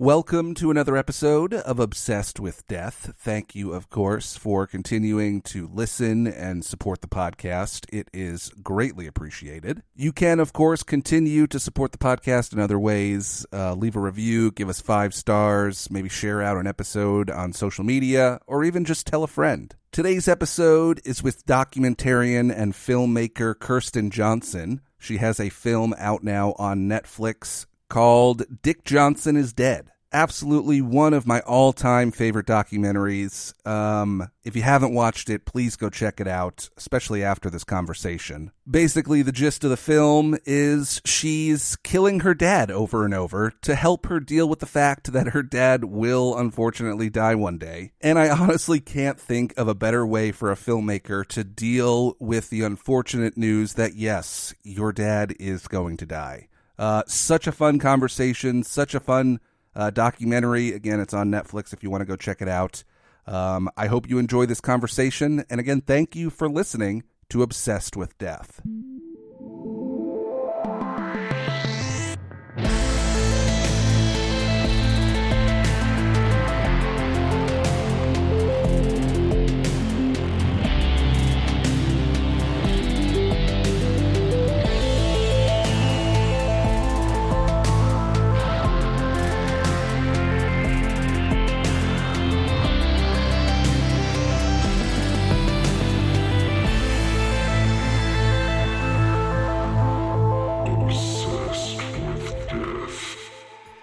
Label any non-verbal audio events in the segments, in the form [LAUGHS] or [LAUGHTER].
Welcome to another episode of Obsessed with Death. Thank you, of course, for continuing to listen and support the podcast. It is greatly appreciated. You can, of course, continue to support the podcast in other ways. Uh, leave a review, give us five stars, maybe share out an episode on social media, or even just tell a friend. Today's episode is with documentarian and filmmaker Kirsten Johnson. She has a film out now on Netflix called Dick Johnson is Dead. Absolutely one of my all time favorite documentaries. Um, if you haven't watched it, please go check it out, especially after this conversation. Basically, the gist of the film is she's killing her dad over and over to help her deal with the fact that her dad will unfortunately die one day. And I honestly can't think of a better way for a filmmaker to deal with the unfortunate news that, yes, your dad is going to die. Uh, such a fun conversation, such a fun uh, documentary. Again, it's on Netflix if you want to go check it out. Um, I hope you enjoy this conversation. And again, thank you for listening to Obsessed with Death.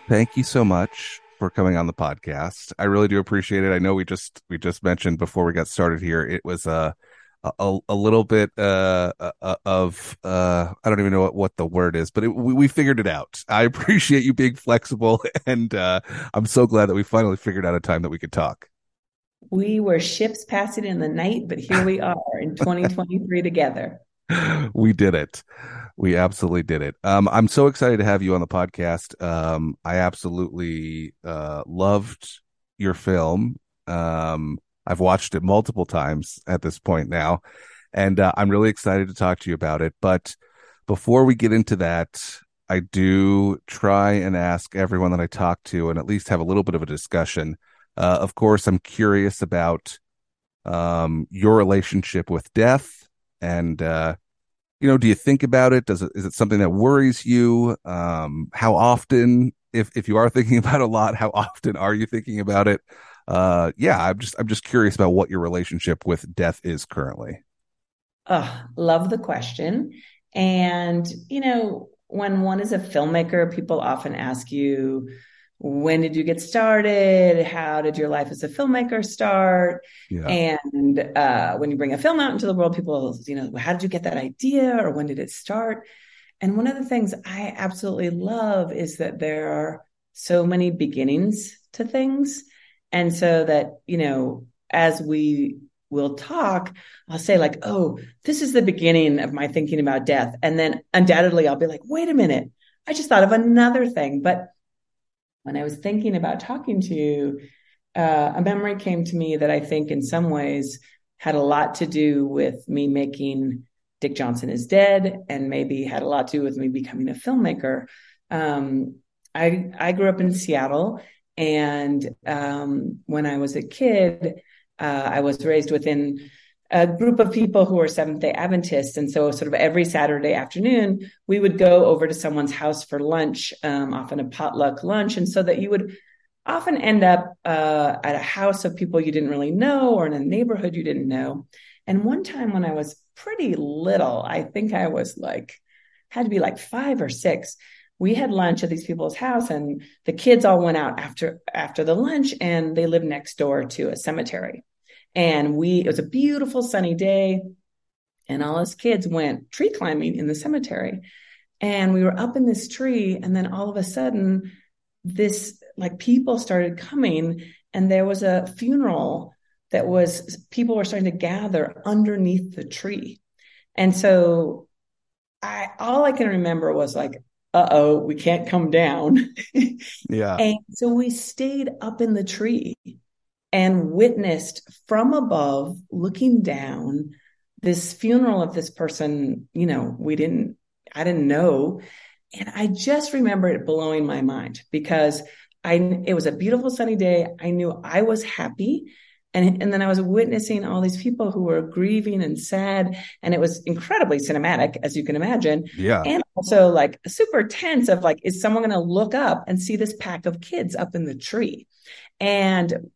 Thank you so much for coming on the podcast. I really do appreciate it. I know we just we just mentioned before we got started here it was uh, a a, little bit uh, uh, uh, of uh, I don't even know what, what the word is, but it, we, we figured it out. I [LAUGHS] appreciate you being flexible, and uh, I'm so glad that we finally figured out a time that we could talk. We were ships passing in the night, but here we [LAUGHS] are in 2023 together. [LAUGHS] We did it we absolutely did it. Um, I'm so excited to have you on the podcast. Um, I absolutely uh, loved your film. Um, I've watched it multiple times at this point now, and uh, I'm really excited to talk to you about it. But before we get into that, I do try and ask everyone that I talk to, and at least have a little bit of a discussion. Uh, of course, I'm curious about um, your relationship with death and uh, you know do you think about it? Does it is it something that worries you? Um how often if if you are [LAUGHS] thinking about a lot how often are you thinking about it? Uh yeah i'm just i'm just curious about what your relationship with death is currently. Oh love the question. And you know when one is a filmmaker people often ask you when did you get started? How did your life as a filmmaker start? Yeah. and uh, when you bring a film out into the world people you know how did you get that idea or when did it start? And one of the things i absolutely love is that there are so many beginnings to things. And so that you know as we will talk i'll say like oh this is the beginning of my thinking about death. And then undoubtedly i'll be like wait a minute. I just thought of another thing. But when I was thinking about talking to you, uh, a memory came to me that I think in some ways had a lot to do with me making Dick Johnson is Dead and maybe had a lot to do with me becoming a filmmaker. Um, I, I grew up in Seattle. And um, when I was a kid, uh, I was raised within a group of people who were Seventh day Adventists. And so, sort of every Saturday afternoon, we would go over to someone's house for lunch, um, often a potluck lunch. And so that you would often end up uh, at a house of people you didn't really know or in a neighborhood you didn't know. And one time when I was pretty little, I think I was like, had to be like five or six. We had lunch at these people's house and the kids all went out after after the lunch and they lived next door to a cemetery. And we, it was a beautiful sunny day. And all us kids went tree climbing in the cemetery. And we were up in this tree. And then all of a sudden, this like people started coming, and there was a funeral that was people were starting to gather underneath the tree. And so I all I can remember was like, uh oh, we can't come down. [LAUGHS] yeah. And so we stayed up in the tree and witnessed from above, looking down, this funeral of this person, you know, we didn't, I didn't know. And I just remember it blowing my mind because I it was a beautiful sunny day. I knew I was happy. And, and then I was witnessing all these people who were grieving and sad. And it was incredibly cinematic, as you can imagine. Yeah. And also like super tense of like, is someone going to look up and see this pack of kids up in the tree? And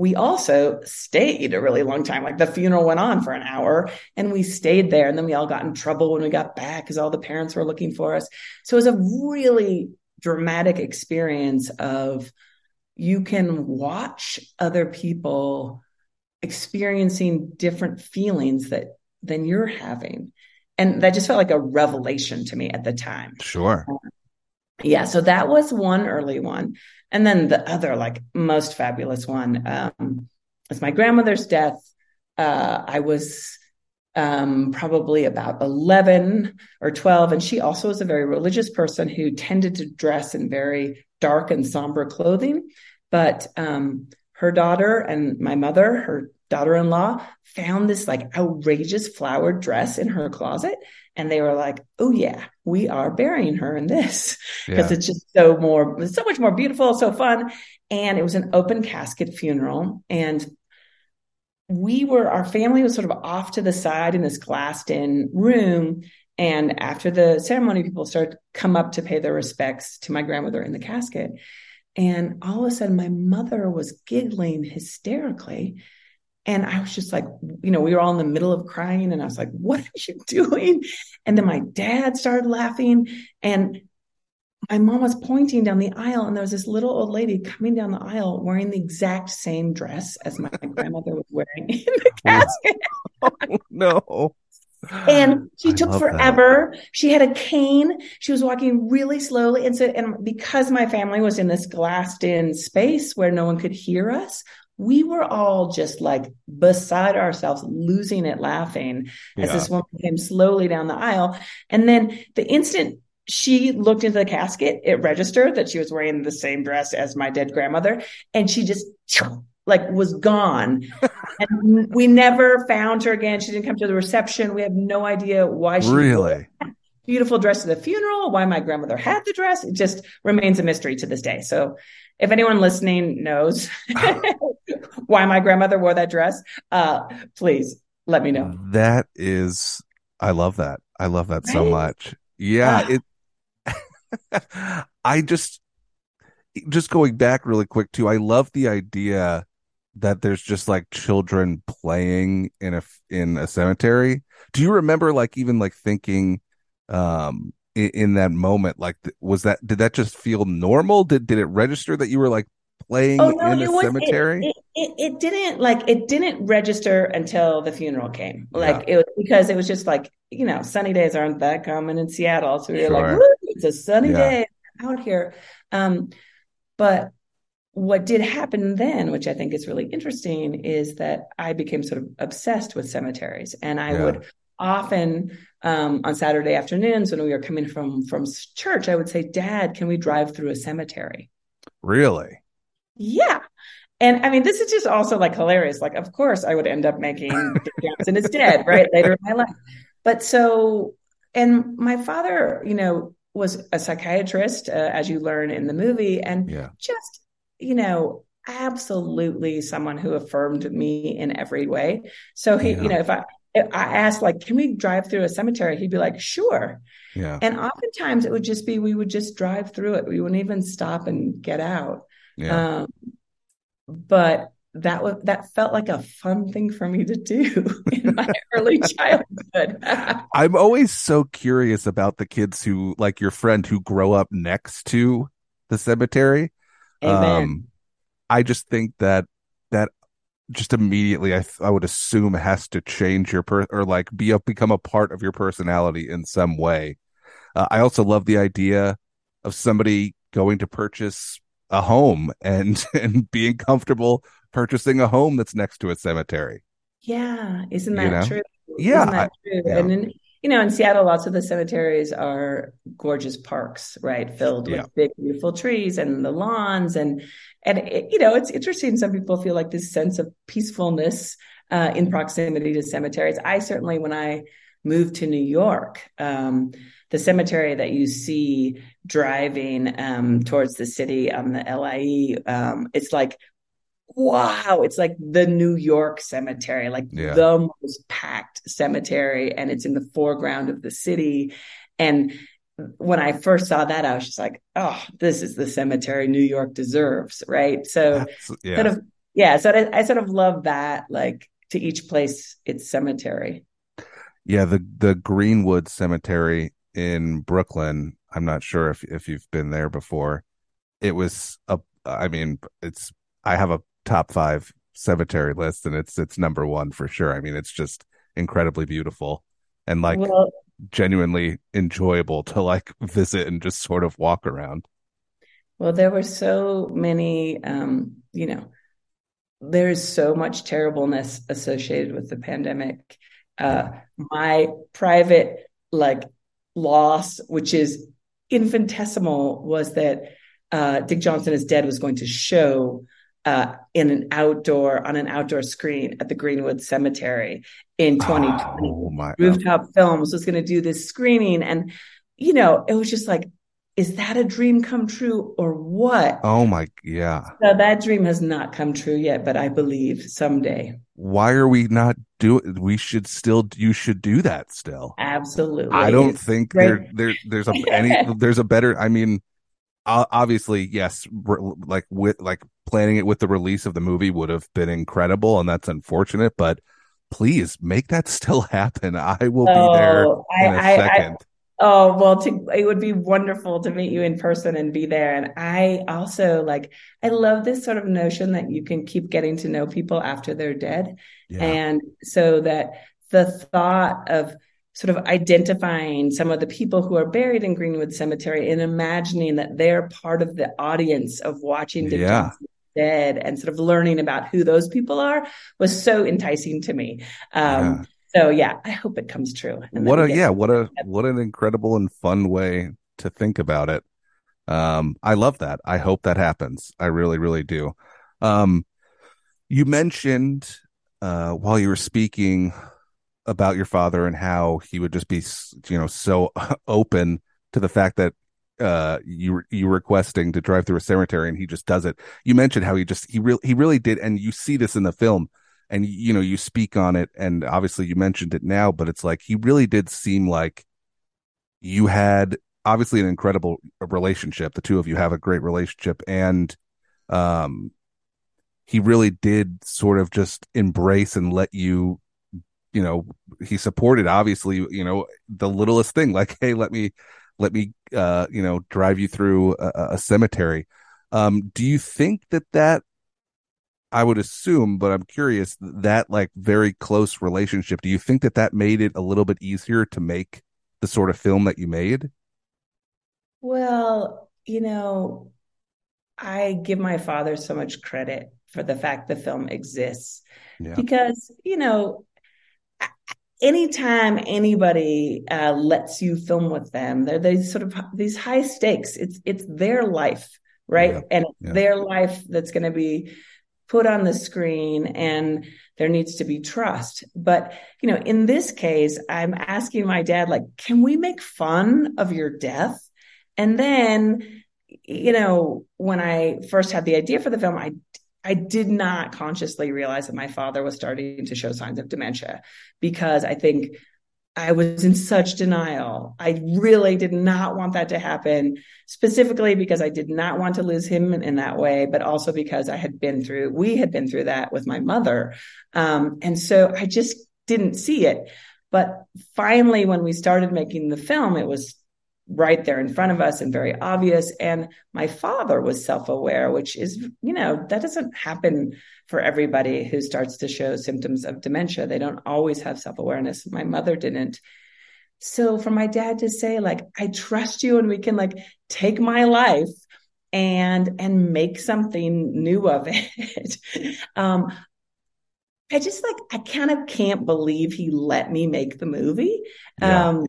we also stayed a really long time. Like the funeral went on for an hour and we stayed there. And then we all got in trouble when we got back because all the parents were looking for us. So it was a really dramatic experience of you can watch other people experiencing different feelings that than you're having. And that just felt like a revelation to me at the time. Sure. Um, Yeah. So that was one early one. And then the other, like most fabulous one, um, was my grandmother's death. Uh, I was um, probably about 11 or 12. And she also was a very religious person who tended to dress in very dark and somber clothing. But um, her daughter and my mother, her daughter in law, found this like outrageous flowered dress in her closet. And they were like, oh, yeah, we are burying her in this because yeah. it's just so more, so much more beautiful, so fun. And it was an open casket funeral. And we were, our family was sort of off to the side in this glassed in room. And after the ceremony, people started come up to pay their respects to my grandmother in the casket. And all of a sudden, my mother was giggling hysterically. And I was just like, you know, we were all in the middle of crying. And I was like, what are you [LAUGHS] doing? And then my dad started laughing. And my mom was pointing down the aisle. And there was this little old lady coming down the aisle wearing the exact same dress as my [LAUGHS] grandmother was wearing in the [LAUGHS] casket. oh, no. And she took forever. That. She had a cane. She was walking really slowly. And so, and because my family was in this glassed in space where no one could hear us, we were all just like beside ourselves, losing it laughing yeah. as this woman came slowly down the aisle. And then the instant she looked into the casket, it registered that she was wearing the same dress as my dead grandmother. And she just like was gone. [LAUGHS] and we never found her again. She didn't come to the reception. We have no idea why she really beautiful dress to the funeral, why my grandmother had the dress. It just remains a mystery to this day. So if anyone listening knows [LAUGHS] why my grandmother wore that dress, uh, please let me know. That is, I love that. I love that right? so much. Yeah. Uh, it, [LAUGHS] I just, just going back really quick too, I love the idea that there's just like children playing in a in a cemetery. Do you remember like even like thinking um in, in that moment like was that did that just feel normal? Did did it register that you were like playing oh, no, in a cemetery? It, it, it, didn't like it didn't register until the funeral came. Like yeah. it was because it was just like you know sunny days aren't that common in Seattle, so we were sure. like it's a sunny yeah. day out here. Um, but what did happen then, which I think is really interesting, is that I became sort of obsessed with cemeteries, and I yeah. would often um, on Saturday afternoons when we were coming from from church, I would say, "Dad, can we drive through a cemetery?" Really? Yeah. And I mean, this is just also like hilarious. Like, of course, I would end up making Johnson is dead right later in my life. But so, and my father, you know, was a psychiatrist, uh, as you learn in the movie, and yeah. just you know, absolutely someone who affirmed me in every way. So he, yeah. you know, if I I asked like, can we drive through a cemetery? He'd be like, sure. Yeah. And oftentimes it would just be we would just drive through it. We wouldn't even stop and get out. Yeah. Um, but that was that felt like a fun thing for me to do [LAUGHS] in my [LAUGHS] early childhood. [LAUGHS] I'm always so curious about the kids who like your friend who grow up next to the cemetery Amen. Um, I just think that that just immediately I I would assume has to change your per or like be a become a part of your personality in some way. Uh, I also love the idea of somebody going to purchase a home and [LAUGHS] and being comfortable purchasing a home that's next to a cemetery. Yeah, isn't that you know? true? Yeah, isn't that true? I, yeah. And then you know, in Seattle, lots of the cemeteries are gorgeous parks, right? Filled yeah. with big, beautiful trees and the lawns. And, and it, you know, it's interesting. Some people feel like this sense of peacefulness uh, in proximity to cemeteries. I certainly, when I moved to New York. Um, the cemetery that you see driving um, towards the city on the LIE, um, it's like, wow, it's like the New York cemetery, like yeah. the most packed cemetery, and it's in the foreground of the city. And when I first saw that, I was just like, oh, this is the cemetery New York deserves, right? So, yeah. sort of, yeah. So I, I sort of love that, like to each place its cemetery. Yeah, the the Greenwood Cemetery in Brooklyn. I'm not sure if if you've been there before. It was a. I mean, it's. I have a top five cemetery list, and it's it's number one for sure. I mean, it's just incredibly beautiful and like well, genuinely enjoyable to like visit and just sort of walk around. Well, there were so many, um, you know, there's so much terribleness associated with the pandemic. Uh, my private like loss, which is infinitesimal, was that uh, Dick Johnson is Dead was going to show uh, in an outdoor on an outdoor screen at the Greenwood Cemetery in 2020. Oh, my Rooftop God. Films was going to do this screening, and you know, it was just like, is that a dream come true or what? Oh my, yeah. So that dream has not come true yet, but I believe someday. Why are we not doing? We should still. You should do that still. Absolutely. I don't think there, there, there's a any, there's a better. I mean, obviously, yes, like with like planning it with the release of the movie would have been incredible, and that's unfortunate. But please make that still [LAUGHS] happen. I will oh, be there in I, a second. I, oh well, to, it would be wonderful to meet you in person and be there. And I also like I love this sort of notion that you can keep getting to know people after they're dead, yeah. and so that the thought of sort of identifying some of the people who are buried in Greenwood Cemetery and imagining that they're part of the audience of watching Dick yeah. Johnson dead and sort of learning about who those people are was so enticing to me. Um, yeah. So yeah, I hope it comes true. What a yeah, what a what an incredible and fun way to think about it. Um, I love that. I hope that happens. I really, really do. Um, you mentioned uh, while you were speaking about your father and how he would just be, you know, so [LAUGHS] open to the fact that uh you you requesting to drive through a cemetery and he just does it. You mentioned how he just he really he really did and you see this in the film and you know you speak on it and obviously you mentioned it now but it's like he really did seem like you had obviously an incredible relationship the two of you have a great relationship and um he really did sort of just embrace and let you you know he supported obviously you know the littlest thing [LAUGHS] like hey let me let me uh you know drive you through a, a cemetery um do you think that that i would assume but i'm curious that like very close relationship do you think that that made it a little bit easier to make the sort of film that you made well you know i give my father so much credit for the fact the film exists yeah. because you know anytime anybody uh, lets you film with them, they're these sort of these high stakes. It's it's their life, right? Yeah, and yeah. their life that's going to be put on the screen, and there needs to be trust. But you know, in this case, I'm asking my dad, like, can we make fun of your death? And then, you know, when I first had the idea for the film, I I did not consciously realize that my father was starting to show signs of dementia because I think I was in such denial. I really did not want that to happen, specifically because I did not want to lose him in, in that way, but also because I had been through, we had been through that with my mother. Um, and so I just didn't see it. But finally, when we started making the film, it was right there in front of us and very obvious. And my father was self aware, which is, you know, that doesn't happen for everybody who starts to show symptoms of dementia. They don't always have self awareness. My mother didn't. So for my dad to say, like, I trust you and we can like take my life and and make something new of it. [LAUGHS] um, I just like I kind of can't believe he let me make the movie. Yeah. Um,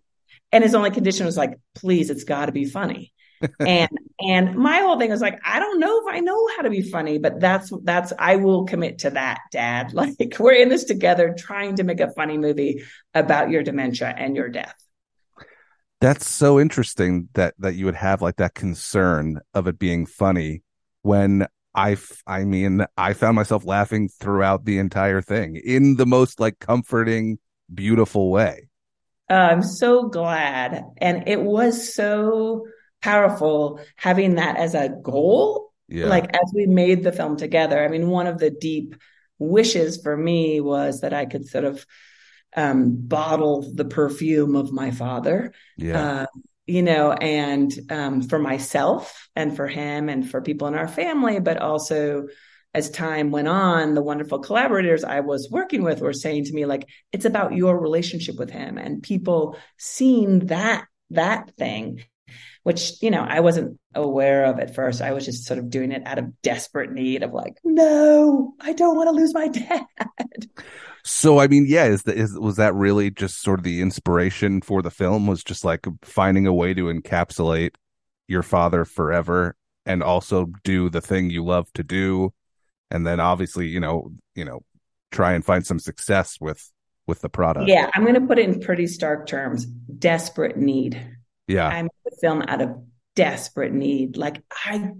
and his only condition was like, please, it's got to be funny. [LAUGHS] and and my whole thing was like, I don't know if I know how to be funny, but that's that's I will commit to that, Dad. [LAUGHS] Like we're in this together, trying to make a funny movie about your dementia and your death. That's so interesting that that you would have like that concern of it being funny when I I mean I found myself laughing throughout the entire thing in the most like comforting beautiful way. Uh, I'm so glad and it was so powerful having that as a goal. Yeah. Like as we made the film together. I mean one of the deep wishes for me was that I could sort of um, bottle the perfume of my father. Yeah. Uh, you know, and um, for myself and for him and for people in our family, but also as time went on, the wonderful collaborators I was working with were saying to me, like, it's about your relationship with him and people seeing that, that thing, which, you know, I wasn't aware of at first. I was just sort of doing it out of desperate need of like, no, I don't want to lose my [LAUGHS] dad. So I mean, yeah, is that is was that really just sort of the inspiration for the film? Was just like finding a way to encapsulate your father forever and also do the thing you love to do, and then obviously, you know, you know, try and find some success with with the product. Yeah, I'm going to put it in pretty stark terms: desperate need. Yeah, I made the film out of desperate need. Like I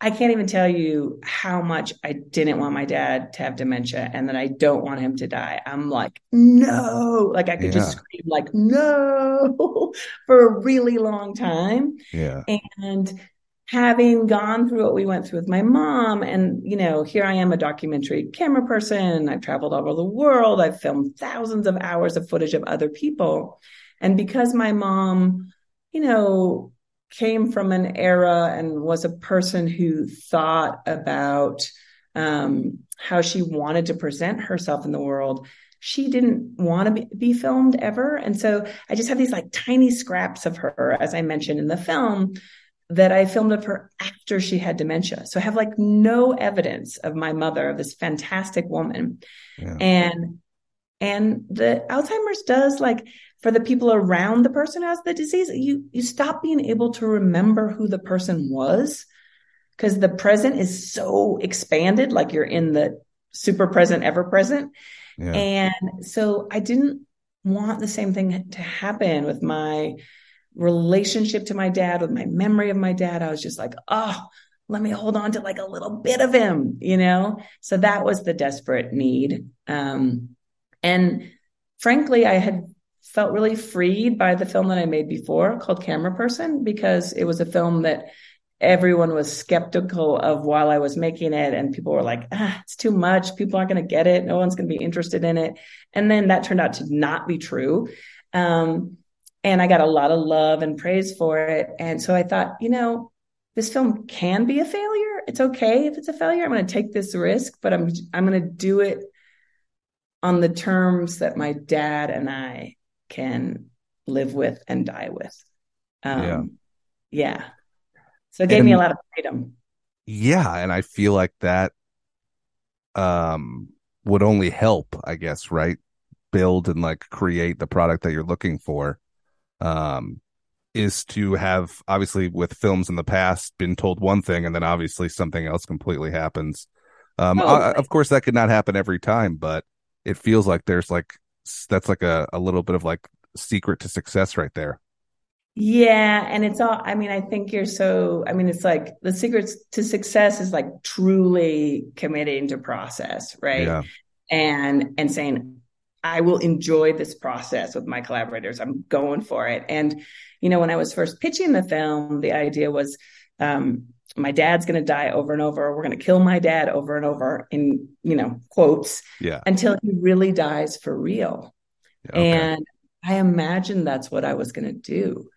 I can't even tell you how much I didn't want my dad to have dementia and that I don't want him to die. I'm like, no, like I could yeah. just scream like, no, [LAUGHS] for a really long time. Yeah. And having gone through what we went through with my mom, and, you know, here I am a documentary camera person. I've traveled all over the world. I've filmed thousands of hours of footage of other people. And because my mom, you know, came from an era and was a person who thought about um, how she wanted to present herself in the world. She didn't want to be, be filmed ever. And so I just have these like tiny scraps of her, as I mentioned in the film, that I filmed of her after she had dementia. So I have like no evidence of my mother, of this fantastic woman. Yeah. And and the Alzheimer's does like for the people around the person who has the disease, you you stop being able to remember who the person was because the present is so expanded, like you're in the super present, ever present. Yeah. And so I didn't want the same thing to happen with my relationship to my dad, with my memory of my dad. I was just like, oh, let me hold on to like a little bit of him, you know? So that was the desperate need. Um, and frankly, I had felt really freed by the film that I made before called Cameraperson because it was a film that everyone was skeptical of while I was making it. And people were like, ah, it's too much. People aren't going to get it. No one's going to be interested in it. And then that turned out to not be true. Um, and I got a lot of love and praise for it. And so I thought, you know, this film can be a failure. It's okay if it's a failure. I'm going to take this risk, but I'm I'm going to do it on the terms that my dad and I can live with and die with. Um, yeah. yeah. So it gave and, me a lot of freedom. Yeah. And I feel like that um, would only help, I guess, right? Build and like create the product that you're looking for. Um, is to have obviously with films in the past been told one thing and then obviously something else completely happens. Um, oh, I, of course that could not happen every time, but it feels like there's like that's like a, a little bit of like secret to success right there. Yeah. And it's all, I mean, I think you're so, I mean, it's like the secrets to success is like truly committing to process, right? Yeah. And, and saying, I will enjoy this process with my collaborators. I'm going for it. And, you know, when I was first pitching the film, the idea was, um, my dad's going to die over and over. We're going to kill my dad over and over in, you know, quotes yeah. until he really dies for real. Okay. And I imagined that's what I was going to do.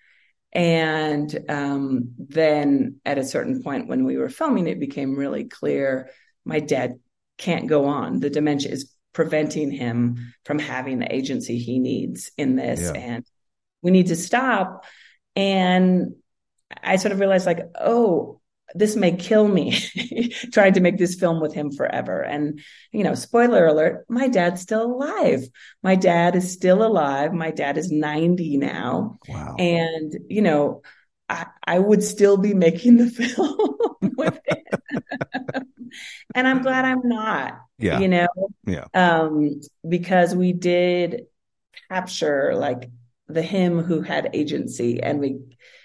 And um, then at a certain point when we were filming, it became really clear my dad can't go on. The dementia is preventing him from having the agency he needs in this. Yeah. And we need to stop. And I sort of realized, like, oh, this may kill me [LAUGHS] trying to make this film with him forever. And, you know, spoiler alert, my dad's still alive. My dad is still alive. My dad is 90 now. Wow. And, you know, I, I would still be making the [LAUGHS] film with him. [LAUGHS] and I'm glad I'm not. Yeah. You know? Yeah. Um, because we did capture like the him who had agency and we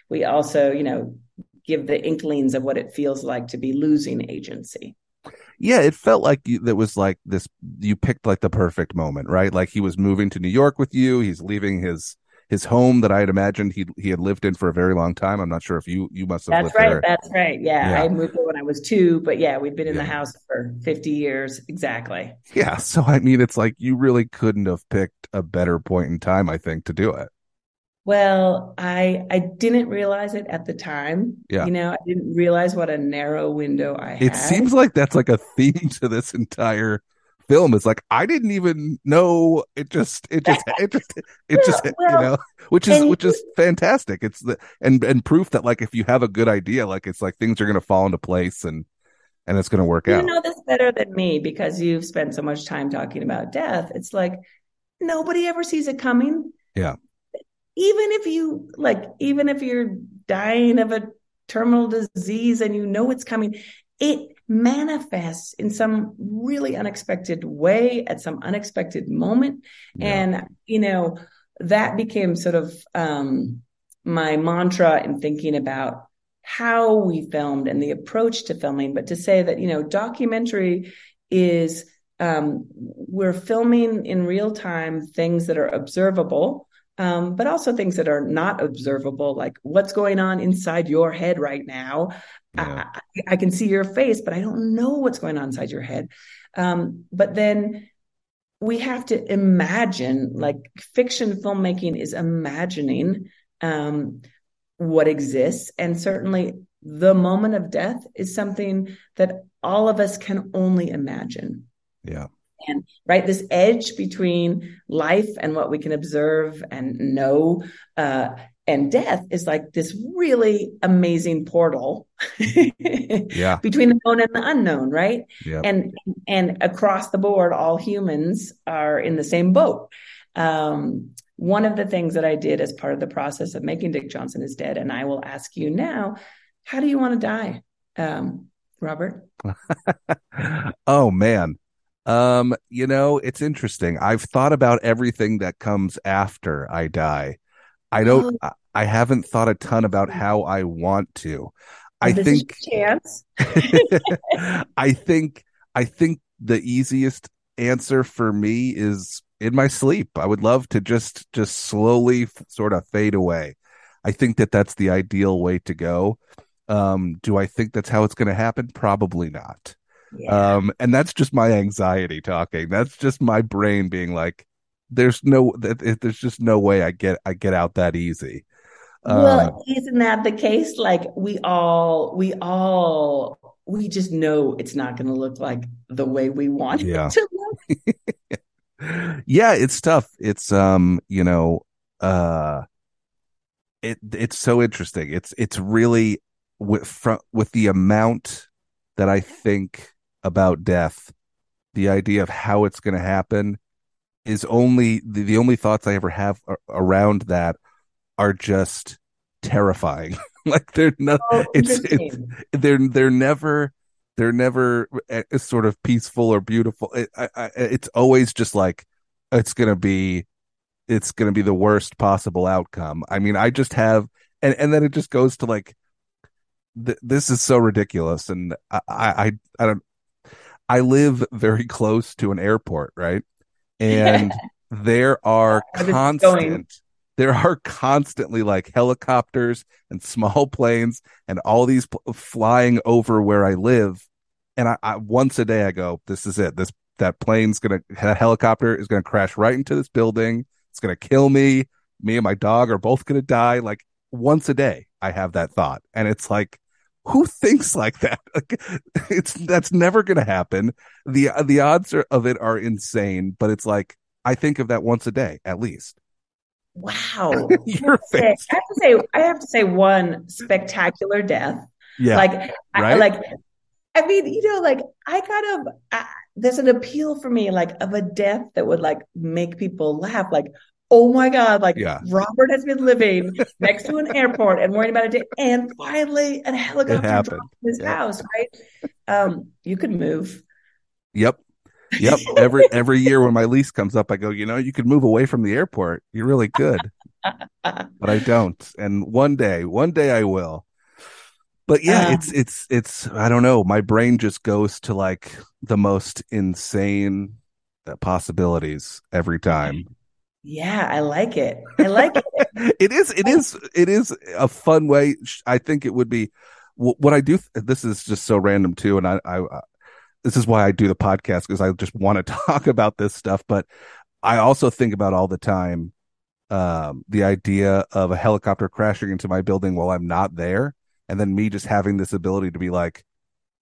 we also, you know, give the inklings of what it feels like to be losing agency. Yeah, it felt like you, that was like this. You picked like the perfect moment, right? Like he was moving to New York with you. He's leaving his his home that I had imagined he he had lived in for a very long time. I'm not sure if you you must have. That's lived right. There. That's right. Yeah, Yeah. I moved there when I was two, but yeah, we'd been in Yeah. the house for 50 years exactly. Yeah. So I mean, it's like you really couldn't have picked a better point in time, I think, to do it. Well, I I didn't realize it at the time. Yeah. You know, I didn't realize what a narrow window I had. It seems like that's like a theme [LAUGHS] to this entire film. is like I didn't even know. It just it just [LAUGHS] it just it just Well, you know, which is which is fantastic. It's the and and proof that like if you have a good idea, like it's like things are gonna fall into place and and it's gonna work you out. You know this better than me because you've spent so much time talking about death. It's like nobody ever sees it coming. Yeah. Even if you like, even if you're dying of a terminal disease and you know it's coming, it manifests in some really unexpected way at some unexpected moment. Yeah. And, you know, that became sort of um, my mantra in thinking about how we filmed and the approach to filming. But to say that, you know, documentary is um, we're filming in real time things that are observable. Um, but also things that are not observable, like what's going on inside your head right now. Yeah. I, I, I can see your face, but I don't know what's going on inside your head. Um, but then we have to imagine, like fiction filmmaking is imagining um, what exists. And certainly the moment of death is something that all of us can only imagine. Yeah. And right, this edge between life and what we can observe and know, uh, and death is like this really amazing portal Yeah. [LAUGHS] between the known and the unknown, right? Yeah. And and across the board, all humans are in the same boat. Um, one of the things that I did as part of the process of making Dick Johnson is dead, and I will ask you now, how do you want to die, um, Robert? [LAUGHS] oh man. Um, you know, it's interesting. I've thought about everything that comes after I die. I don't I, I haven't thought a ton about how I want to. I This think chance. [LAUGHS] I think I think the easiest answer for me is in my sleep. I would love to just just slowly f- sort of fade away. I think that that's the ideal way to go. Um, do I think that's how it's going to happen? Probably not. Yeah. Um, and that's just my anxiety talking. That's just my brain being like, there's no, there's just no way I get, I get out that easy. Well, isn't that the case? Like we all, we all, we just know it's not going to look like the way we want Yeah. it [LAUGHS] to look. [LAUGHS] yeah, it's tough. It's, um, you know, uh, it, it's so interesting. It's, it's really with, from, with the amount that I think about death, the idea of how it's going to happen is only the, the only thoughts I ever have around that are just terrifying. [LAUGHS] like they're not, Oh, it's, it's, they're, they're never, they're never uh, sort of peaceful or beautiful. It, I, I, it's always just like, it's going to be, it's going to be the worst possible outcome. I mean, I just have, and, and then it just goes to like, th- this is so ridiculous. And I, I, I don't, I live very [LAUGHS] close to an airport, right? [LAUGHS] And there are Where this is constant, there are constantly like helicopters and small [LAUGHS] planes and all these pl- flying over where I live. And I, I once a day I go, this is it. This, that plane's going to, that helicopter is going to crash right into this building. It's going to kill me. Me and my dog are both going to die. Like once a day, I have that thought. And it's like, who thinks like that? [LAUGHS] Like, it's, that's never going to happen. The, the odds are, of it are insane, but it's like, I think of that once a day at least. Wow. [LAUGHS] Your I have to say, I have to say one spectacular death. Yeah. Like, I, like, I mean, you know, like I kind of, I, there's an appeal for me, like of a death that would like make people laugh. Like, oh my God, like Yeah. Robert has been living next to an airport and worrying about a day. And finally, a helicopter dropped in his Yep. house, right? Um, you could move. Yep. Yep. Every every year when my lease comes up, I go, you know, you could move away from the airport. You're really good. [LAUGHS] But I don't. And one day, one day I will. But yeah, Uh. it's it's it's I don't know. My brain just goes to like the most insane possibilities every time. Yeah, I like it. I like it. [LAUGHS] it is it is it is a fun way i think it would be what i do this is just so random too and i i uh, this is why i do the podcast because i just want to [LAUGHS] talk about this stuff but i also think about all the time um the idea of a helicopter crashing into my building while i'm not there and then me just having this ability to be like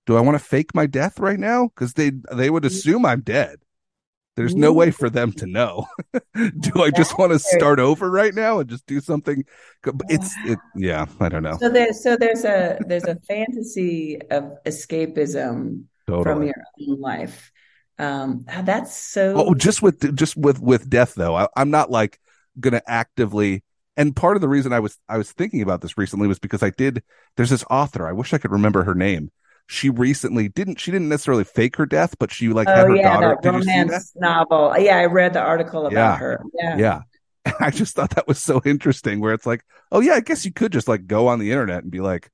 do i want to fake my death right now because they they would assume i'm dead there's no way for them to know. [LAUGHS] do I just want to start over right now and just do something? It's it, yeah, I don't know. So there's so there's a there's a fantasy of escapism from your own life. Um, that's so. Oh, just with just with with death though. I, I'm not like gonna actively. And part of the reason I was I was thinking about this recently was because I did. There's this author. I wish I could remember her name. She recently didn't. She didn't necessarily fake her death, but she like had Oh her yeah, daughter. that romance novel. Yeah, I read the article about Yeah. her. Yeah. Yeah. [LAUGHS] I just thought that was so interesting where it's like, oh yeah, I guess you could just like go on the internet and be like,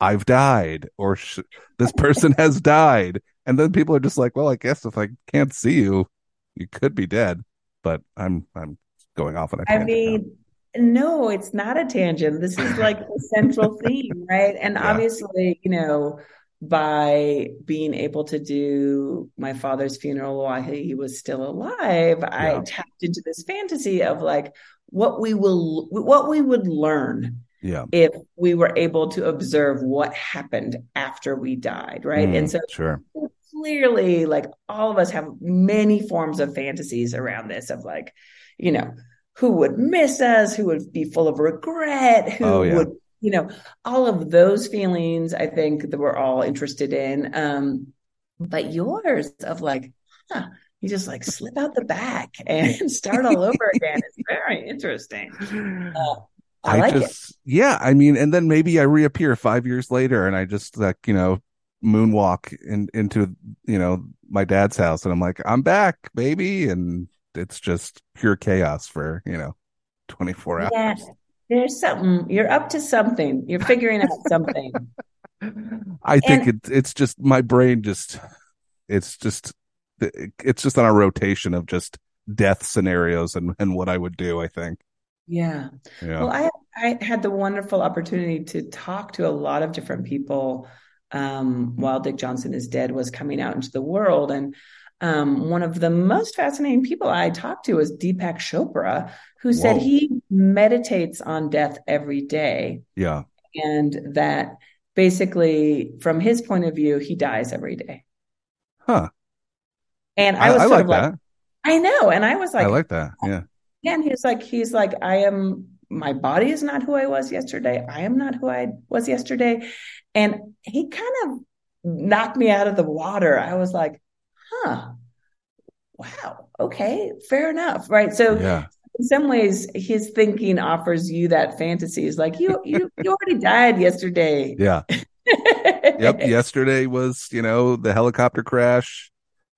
I've died or sh- this person has died. And then people are just like, well, I guess if I can't see you, you could be dead. But I'm, I'm going off on a I tangent now. mean, no, it's not a tangent. This is like the central [LAUGHS] theme, right? And Yeah. obviously, you know, by being able to do my father's funeral while he was still alive, I tapped into this fantasy of like what we will, what we would learn yeah. if we were able to observe what happened after we died, right? Mm, And so sure. clearly like all of us have many forms of fantasies around this of like you know who would miss us who would be full of regret who Oh, yeah. would you know all of those feelings i think that we're all interested in um but yours of like huh you just like slip out the back [LAUGHS] and start all over again it's very interesting Uh, i, like it yeah, I mean, and then maybe I reappear five years later and I just like, you know, moonwalk in, into, you know, my dad's house and I'm like, I'm back, baby. And it's just pure chaos for, you know, 24 hours. There's something you're up to something you're figuring out something [LAUGHS] I think And- it's it's just my brain just it's just it's just on a rotation of just death scenarios and and what I would do. I think. yeah Yeah. Well, I I had the wonderful opportunity to talk to a lot of different people um, while Dick Johnson is Dead was coming out into the world, and um, one of the most fascinating people I talked to was Deepak Chopra, who said he meditates on death every day, yeah. and that basically, from his point of view, he dies every day. Huh. And I, I was I like of like, that. I know, and I was like, I like that. Yeah. Yeah, and he's like, he's like, I am, my body is not who I was yesterday. I am not who I was yesterday. And he kind of knocked me out of the water. I was like, huh, wow, okay, fair enough. Right. So Yeah. In some ways, his thinking offers you that fantasy. Is like, you, you, you already died yesterday. Yeah. [LAUGHS] Yep. Yesterday was you know the helicopter crash.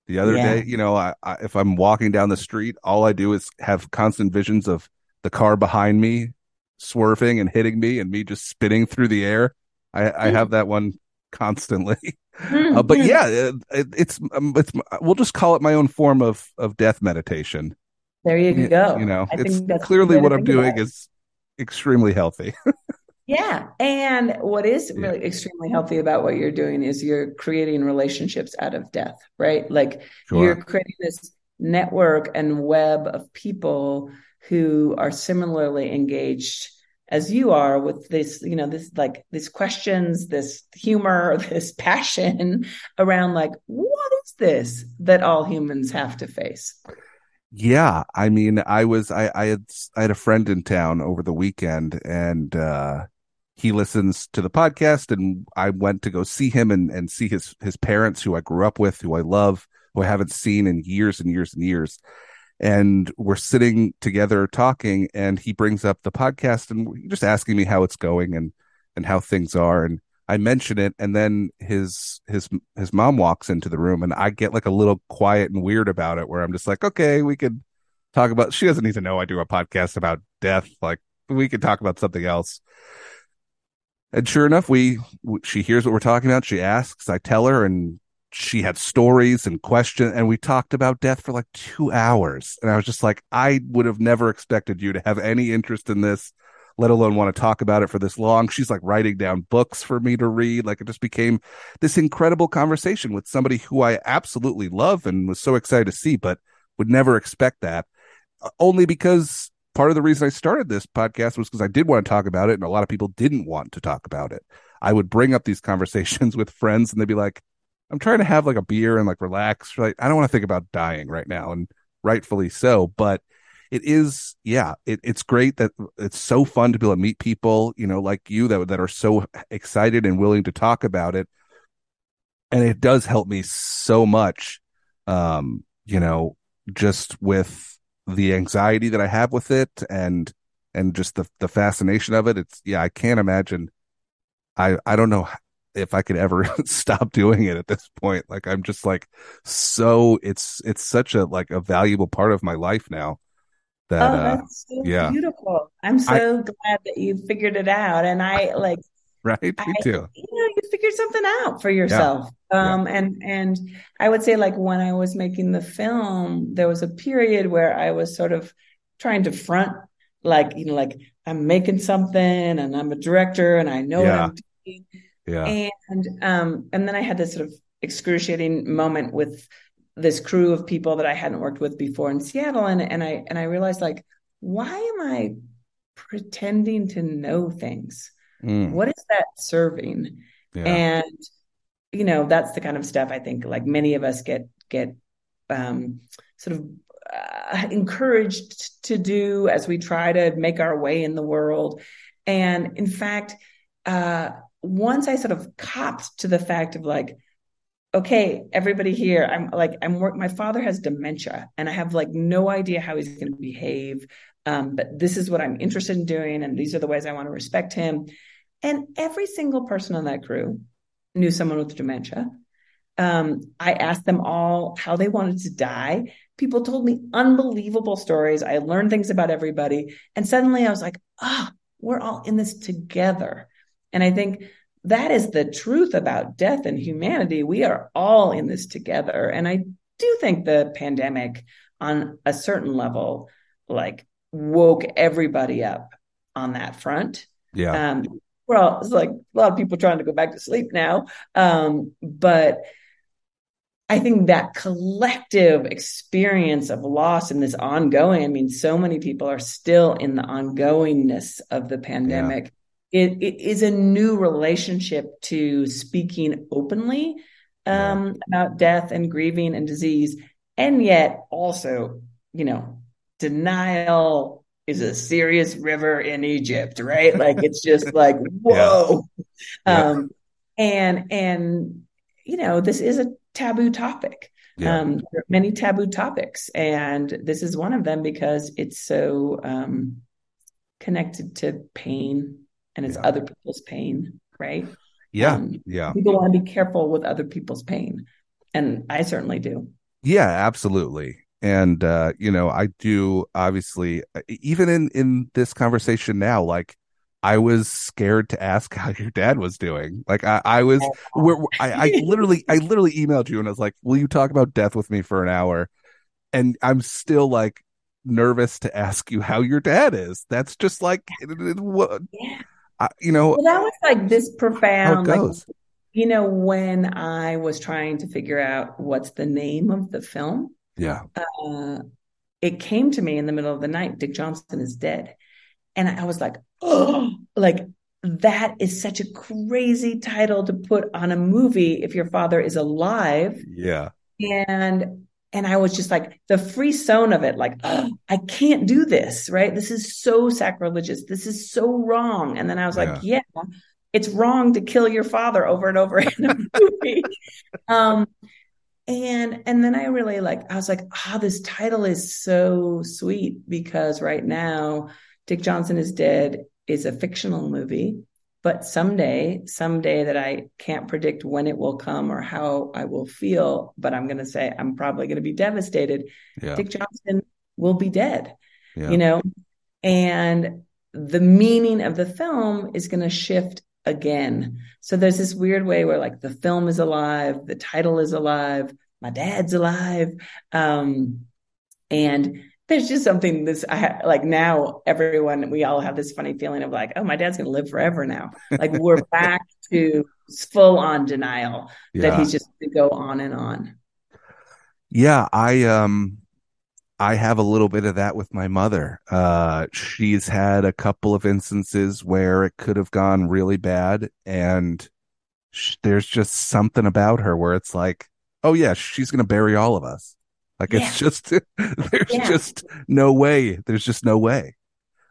The other Yeah. day, you know, I, I if I'm walking down the street, all I do is have constant visions of the car behind me swerving and hitting me, and me just spinning through the air. I, I have that one constantly. Hmm, Uh, but hmm. yeah, it, it's um, it's we'll just call it my own form of of death meditation. There you go. You know, I it's think that's clearly good way to what I'm about doing it. is extremely healthy. [LAUGHS] Yeah. And what is Yeah. really extremely healthy about what you're doing is you're creating relationships out of death, right? Like you're creating this network and web of people who are similarly engaged as you are with this, you know, this like these questions, this humor, [LAUGHS] this passion around like, what is this that all humans have to face? Yeah, I mean, I was I I had I had a friend in town over the weekend, and uh he listens to the podcast, and I went to go see him and and see his his parents, who I grew up with, who I love, who I haven't seen in years and years and years. and we're sitting together talking and he brings up the podcast and just asking me how it's going and and how things are and I mention it and then his his his mom walks into the room and I get like a little quiet and weird about it where I'm just like okay we could talk about she doesn't need to know I do a podcast about death like we could talk about something else. And sure enough we she hears what we're talking about she asks I tell her and she had stories and questions and we talked about death for like two hours. And i was just like i would have never expected you to have any interest in this let alone want to talk about it for this long she's like writing down books for me to read like it just became this incredible conversation with somebody who i absolutely love and was so excited to see but would never expect that uh, only because part of the reason i started this podcast was because i did want to talk about it and a lot of people didn't want to talk about it i would bring up these conversations [LAUGHS] with friends and they'd be like I'm trying to have like a beer and like relax. Like I don't want to think about dying right now, and rightfully so. But it is, yeah, it, it's great that it's so fun to be able to meet people, you know, like you that that are so excited and willing to talk about it. And it does help me so much, um, you know, just with the anxiety that I have with it and and just the the fascination of it. It's yeah, I can't imagine. I I don't know if I could ever [LAUGHS] stop doing it at this point. Like I'm just like so it's it's such a like a valuable part of my life now. That oh, uh, that's uh, so yeah. beautiful. I'm so I, glad that you figured it out. And I [LAUGHS] like right me I, too you know you figured something out for yourself yeah. um yeah. and and i would say like when i was making the film there was a period where i was sort of trying to front like you know like i'm making something and i'm a director and i know yeah. what i'm doing yeah. And um, and then I had this sort of excruciating moment with this crew of people that I hadn't worked with before in Seattle, and and I and I realized like, why am I pretending to know things? Mm. What is that serving? Yeah. And you know, that's the kind of stuff I think like many of us get get um, sort of uh, encouraged to do as we try to make our way in the world. And in fact, uh, once I sort of copped to the fact of like, okay, everybody here, I'm like, I'm work. My father has dementia, and I have like no idea how he's going to behave. Um, but this is what I'm interested in doing, and these are the ways I want to respect him. And every single person on that crew knew someone with dementia. Um, I asked them all how they wanted to die. People told me unbelievable stories. I learned things about everybody. And suddenly I was like, ah, oh, we're all in this together. And I think that is the truth about death and humanity. We are all in this together. And I do think the pandemic, on a certain level, like woke everybody up on that front. Yeah. Um, well, it's like a lot of people trying to go back to sleep now. Um, but I think that collective experience of loss and this ongoing, I mean, so many people are still in the ongoingness of the pandemic. Yeah it, it is a new relationship to speaking openly um, yeah. about death and grieving and disease. And yet also, you know, denial is a serious river in Egypt, right? Like it's just [LAUGHS] like, whoa. Yeah. Um, and, and, you know, this is a taboo topic. Yeah. Um, there are many taboo topics, and this is one of them because it's so um, connected to pain and it's yeah. other people's pain, right? Yeah. Um, yeah. People want to be careful with other people's pain. And I certainly do. Yeah, absolutely. And uh, you know, I do obviously even in in this conversation now, like I was scared to ask [LAUGHS] how your dad was doing. Like I, I was, [LAUGHS] where, I, I literally, I literally emailed you and I was like, "Will you talk about death with me for an hour?" And I'm still like nervous to ask you how your dad is. That's just like, what? Yeah you know, well, that was like this profound. Like, you know, when I was trying to figure out what's the name of the film, yeah, uh, it came to me in the middle of the night. Dick Johnson is dead, and I was like, oh, [GASPS] like that is such a crazy title to put on a movie if your father is alive. Yeah, and and I was just like the frisson of it, like, oh, I can't do this, right? This is so sacrilegious. This is so wrong. And then I was yeah. like, yeah, it's wrong to kill your father over and over [LAUGHS] in a movie. um, and and then I really like I was like, ah, oh, this title is so sweet because right now Dick Johnson is dead is a fictional movie, but someday, someday that I can't predict when it will come or how I will feel, but I'm going to say I'm probably going to be devastated. Yeah. Dick Johnson will be dead, yeah. you know, and the meaning of the film is going to shift again. So there's this weird way where like the film is alive, the title is alive, my dad's alive. Um, and there's just something this I like now everyone we all have this funny feeling of like oh my dad's going to live forever now. Like we're [LAUGHS] back to full on denial yeah. that he's just going to go on and on. Yeah i um i have a little bit of that with my mother. Uh she's had a couple of instances where it could have gone really bad and sh- there's just something about her where it's like oh yeah she's going to bury all of us like yeah. it's just [LAUGHS] there's yeah. just no way. There's just no way.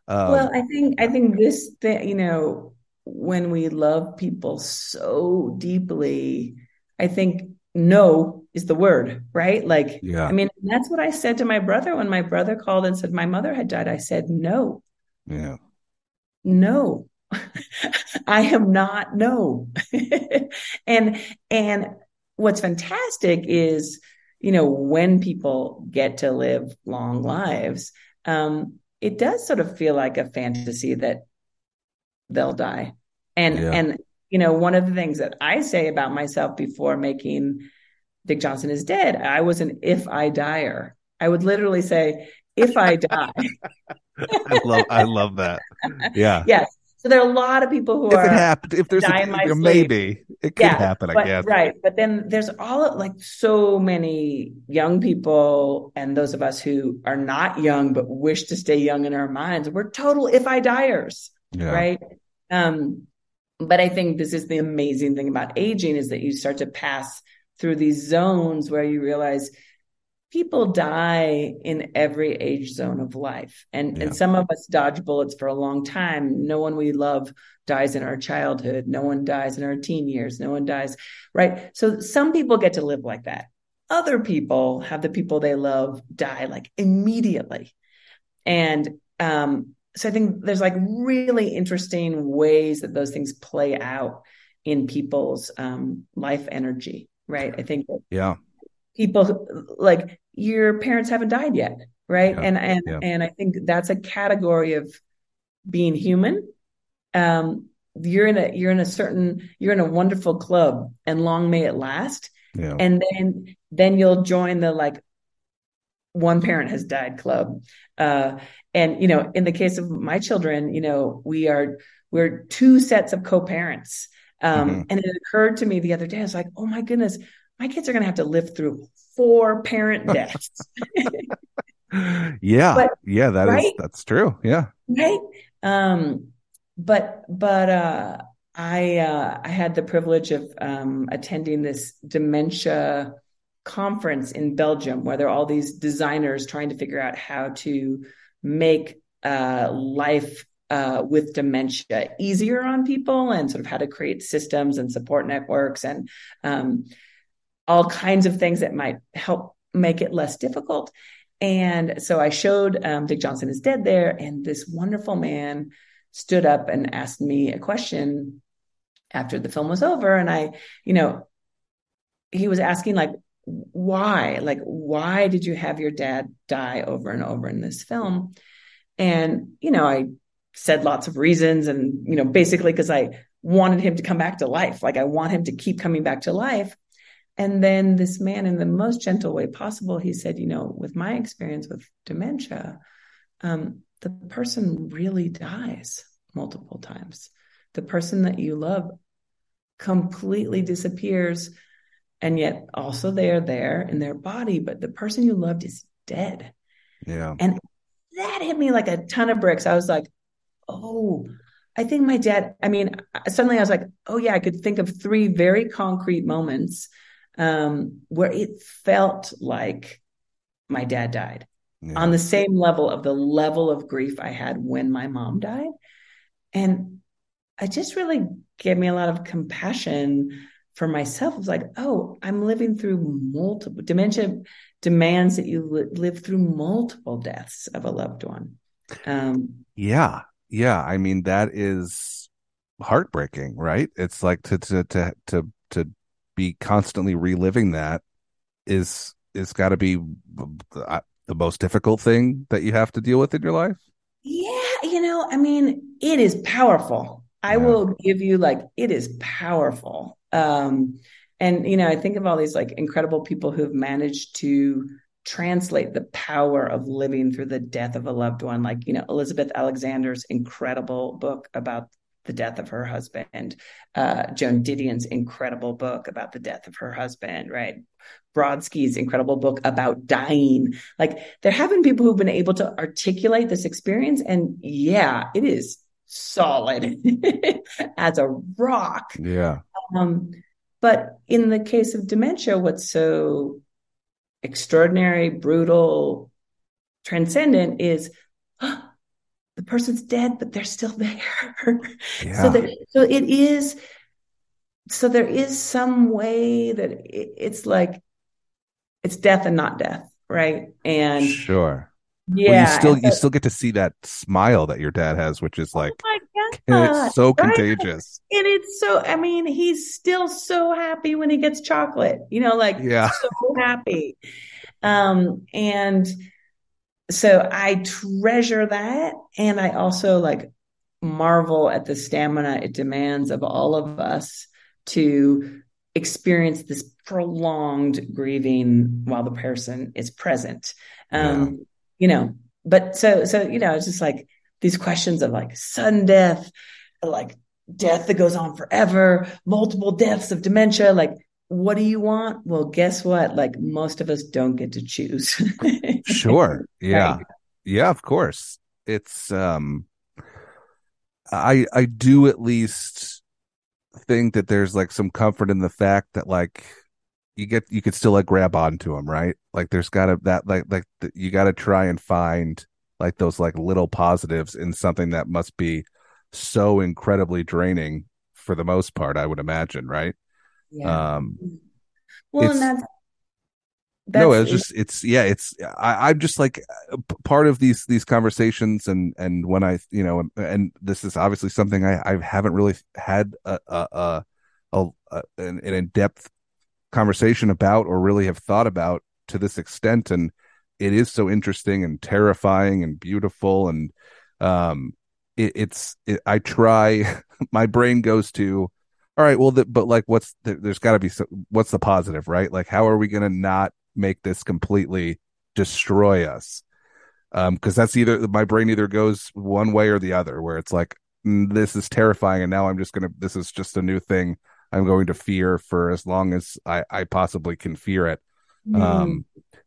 Um, well, I think I think this thing, you know, when we love people so deeply, I think no is the word, right? Like, yeah. I mean, that's what I said to my brother when my brother called and said my mother had died. I said no. Yeah. No. [LAUGHS] I am not no. [LAUGHS] and and what's fantastic is you know, when people get to live long lives, um, it does sort of feel like a fantasy that they'll die. And yeah. and you know, one of the things that I say about myself before making Dick Johnson is dead, I was an if I dyer. I would literally say, if I die. [LAUGHS] I love I love that. Yeah. [LAUGHS] Yes. So there are a lot of people who if are it happened, if there's a, there maybe it could yeah, happen, but, I guess. Right. But then there's all like so many young people and those of us who are not young but wish to stay young in our minds. We're total if I diers. Yeah. Right. Um, but I think this is the amazing thing about aging is that you start to pass through these zones where you realize people die in every age zone of life. And yeah. and some of us dodge bullets for a long time. No one we love dies in our childhood. No one dies in our teen years. No one dies right? So some people get to live like that. Other people have the people they love die like immediately. And um so i think there's like really interesting ways that those things play out in people's um life energy right? I think yeah people like your parents haven't died yet right yeah, and and yeah. and i think that's a category of being human um you're in a you're in a certain you're in a wonderful club and long may it last yeah. and then then you'll join the like one parent has died club uh and you know in the case of my children you know we are we're two sets of co-parents um mm-hmm. and it occurred to me the other day i was like oh my goodness my kids are going to have to live through four parent [LAUGHS] deaths. yeah. But, yeah, that right? is that's true. Yeah. Right. Um, but but uh I uh I had the privilege of um attending this dementia conference in Belgium where there are all these designers trying to figure out how to make uh life uh, with dementia easier on people and sort of how to create systems and support networks and um, all kinds of things that might help make it less difficult. And so I showed um, Dick Johnson is dead there, and this wonderful man stood up and asked me a question after the film was over. And I, you know, he was asking like, why? Like, why did you have your dad die over and over in this film? And, you know, I said lots of reasons and, you know, basically because I wanted him to come back to life. Like I want him to keep coming back to life. And then this man, in the most gentle way possible, he said, You know, with my experience with dementia, um, the person really dies multiple times. The person that you love completely disappears. And yet also they are there in their body, but the person you loved is dead. Yeah. And that hit me like a ton of bricks. I was like, oh, I think my dad, I mean, suddenly I was like, oh, yeah, I could think of three very concrete moments um, where it felt like my dad died yeah. on the same level of the level of grief I had when my mom died. And it just really gave me a lot of compassion for myself, it was like, oh, I'm living through multiple dementia demands that you li- live through multiple deaths of a loved one. Um, yeah, yeah. I mean, that is heartbreaking, right? It's like to to to to to be constantly reliving that is is got to be the most difficult thing that you have to deal with in your life. Yeah, you know, I mean, it is powerful. I Yeah. will give you like it is powerful. Um, and you know, I think of all these like incredible people who've managed to translate the power of living through the death of a loved one, like you know, Elizabeth Alexander's incredible book about the death of her husband, uh, Joan Didion's incredible book about the death of her husband, right? Brodkey's incredible book about dying. Like there have been people who've been able to articulate this experience, and yeah, it is solid [LAUGHS] as a rock. Yeah. Um, but in the case of dementia, what's so extraordinary, brutal, transcendent is the person's dead, but they're still [LAUGHS] there. Yeah. So there, so it is. So there is some way that it, it's like it's death and not death, right? And sure. yeah, well, you still and you still get to see that smile that your dad has, which is like oh my and [LAUGHS] it's so right? contagious. And it's so, I mean, he's still so happy when he gets chocolate, you know, like Yeah. so happy. Um, and so I treasure that. And I also like marvel at the stamina it demands of all of us to experience this prolonged grieving while the person is present. Um, you know, but so, so, you know, it's just like these questions of like sudden death, like death that goes on forever, multiple deaths of dementia. Like, what do you want? Well, guess what? Like, most of us don't get to choose. [LAUGHS] Sure. Yeah. Right. Yeah, of course. It's um I I do at least think that there's like some comfort in the fact that like you get you could still like grab onto them, right? Like there's got to that like like th- you got to try and find like those like little positives in something that must be so incredibly draining for the most part, I would imagine, right? Yeah. Um well, and that's, no it's just it's yeah it's I, i'm just like uh, part of these these conversations and and when i you know and this is obviously something i i haven't really had a a, a, a, an, an in-depth conversation about or really have thought about to this extent and it is so interesting and terrifying and beautiful and um it, it's it, i try [LAUGHS] my brain goes to all right well the, but like what's the, there's got to be so, what's the positive right? Like how are we going to not make this completely destroy us? Um because that's either my brain either goes one way or the other where it's like mm, this is terrifying and now i'm just gonna this is just a new thing i'm going to fear for as long as i i possibly can fear it. Mm. um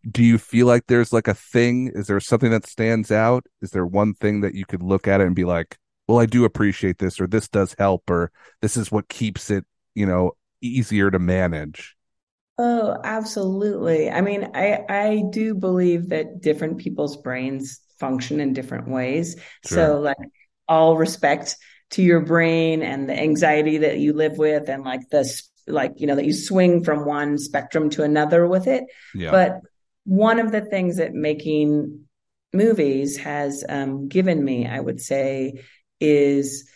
do you feel like there's like a thing? Is there something that stands out? Is there one thing that you could look at it and be like well i do appreciate this or this does help or this is what keeps it you know easier to manage Oh, absolutely. I mean, I I do believe that different people's brains function in different ways. Sure. So like all respect to your brain and the anxiety that you live with and like this like you know that you swing from one spectrum to another with it. yeah But one of the things that making movies has um, given me, I would say, is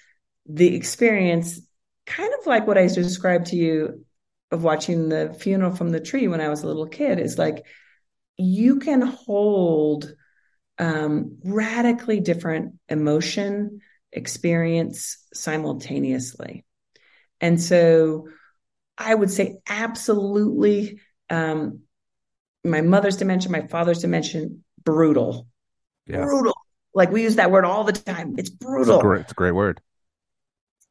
the experience, kind of like what I described to you of watching the funeral from the tree when I was a little kid, is like you can hold um, radically different emotion experience simultaneously. And so I would say absolutely um, my mother's dementia, my father's dementia, brutal. Yeah. Brutal. Like we use that word all the time. It's it's brutal a great it's a great word